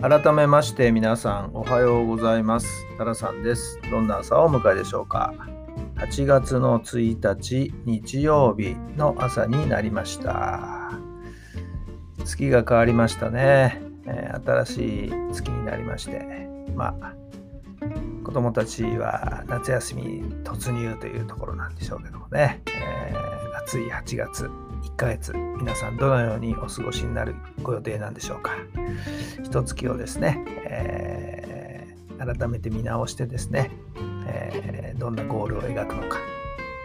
改めまして皆さんおはようございます。タラさんです。どんな朝をお迎えでしょうか。8月の1日日曜日の朝になりました。月が変わりましたね。え、新しい月になりまして、まあ、子供たちは夏休み突入というところなんでしょうけどもね、えー、暑い8月1ヶ月皆さんどのようにお過ごしになるご予定なんでしょうか。一月をですね、えー、改めて見直してですね、えー、どんなゴールを描くのか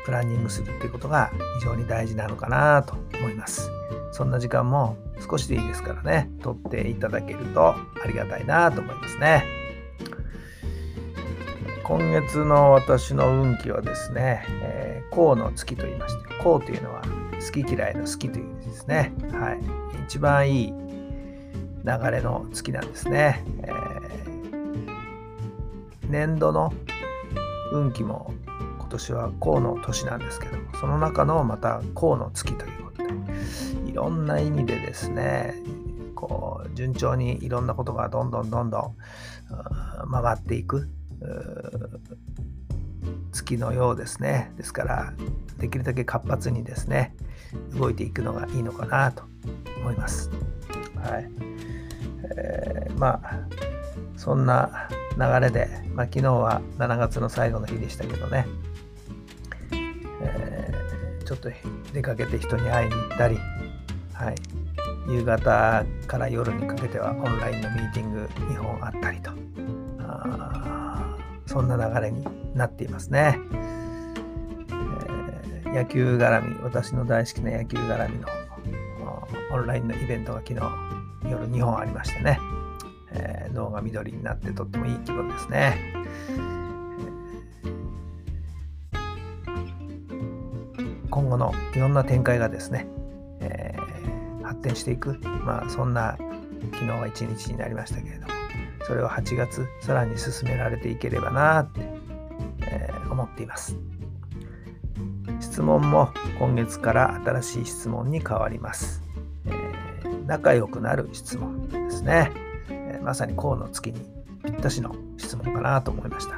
プランニングするっていうことが非常に大事なのかなと思います。そんな時間も少しでいいですからね取っていただけるとありがたいなと思いますね。今月の私の運気はですね、えー、甲の月と言いまして、甲というのは好き嫌いの好きという意味ですね。はい。一番いい流れの月なんですね。えー、年度の運気も今年は甲の年なんですけども、その中のまた甲の月ということで、いろんな意味でですね、こう順調にいろんなことがどんどんどんどん回っていく月のようですね。ですから、できるだけ活発にですね、動いていくのがいいのかなと思います。はい。えー、まあ、そんな流れで、まあ、昨日は7月の最後の日でしたけどね、えー、ちょっと出かけて人に会いに行ったり、はい、夕方から夜にかけてはオンラインのミーティング2本あったりと、そんな流れになっていますね。えー、野球絡み、私の大好きな野球絡みのオンラインのイベントが昨日夜2本ありましてね、えー、脳が緑になってとってもいい気分ですね。今後のいろんな展開がですね、えー、発展していく、まあ、そんな昨日は一日になりましたけれども、それを8月さらに進められていければなって、えー、思っています。質問も今月から新しい質問に変わります。えー、仲良くなる質問ですね、えー、まさに河の月にぴったしの質問かなと思いました。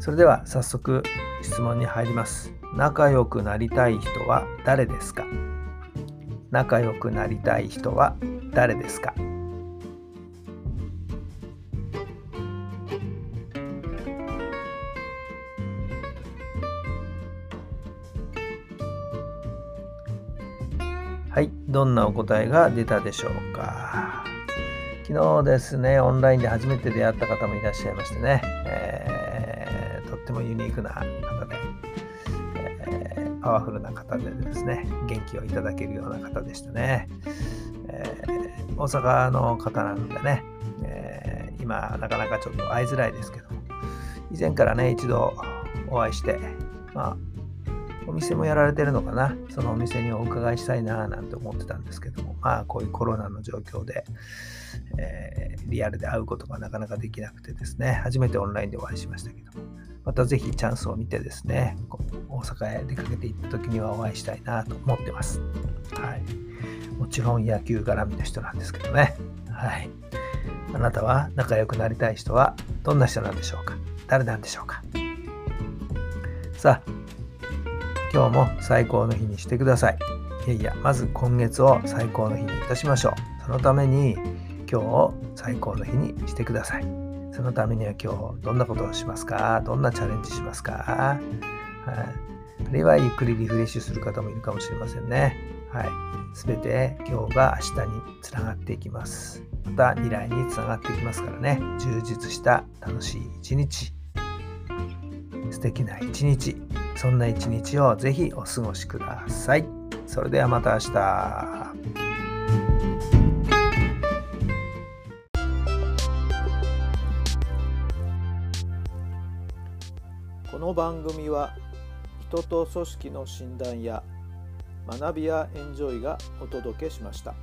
それでは早速質問に入ります。仲良くなりたい人は誰ですか？仲良くなりたい人は誰ですか？はい、どんなお答えが出たでしょうか。昨日ですね、オンラインで初めて出会った方もいらっしゃいましてね、えー、とってもユニークな方で、えー、パワフルな方でですね、元気をいただけるような方でしたね。えー、大阪の方なのでね、えー、今なかなかちょっと会いづらいですけど以前からね、一度お会いして、まあ、お店もやられてるのかな？そのお店にお伺いしたいななんて思ってたんですけども。まあこういうコロナの状況で、えー、リアルで会うことがなかなかできなくてですね。初めてオンラインでお会いしましたけどまたぜひチャンスを見てですね大阪へ出かけて行った時にはお会いしたいなと思ってます、はい、もちろん野球絡みの人なんですけどね。はい。あなたは仲良くなりたい人はどんな人なんでしょうか？誰なんでしょうか？さあ今日も最高の日にしてください。いやいや、まず今月を最高の日にいたしましょう。そのために今日を最高の日にしてください。そのためには今日どんなことをしますか？どんなチャレンジしますか、はい、あるいはゆっくりリフレッシュする方もいるかもしれませんね。はい。すべて今日が明日につながっていきます。また未来につながっていきますからね。充実した楽しい一日。素敵な一日。そんな一日をぜひお過ごしください。それではまた明日。この番組は人と組織の診断や学びやエンジョイがお届けしました。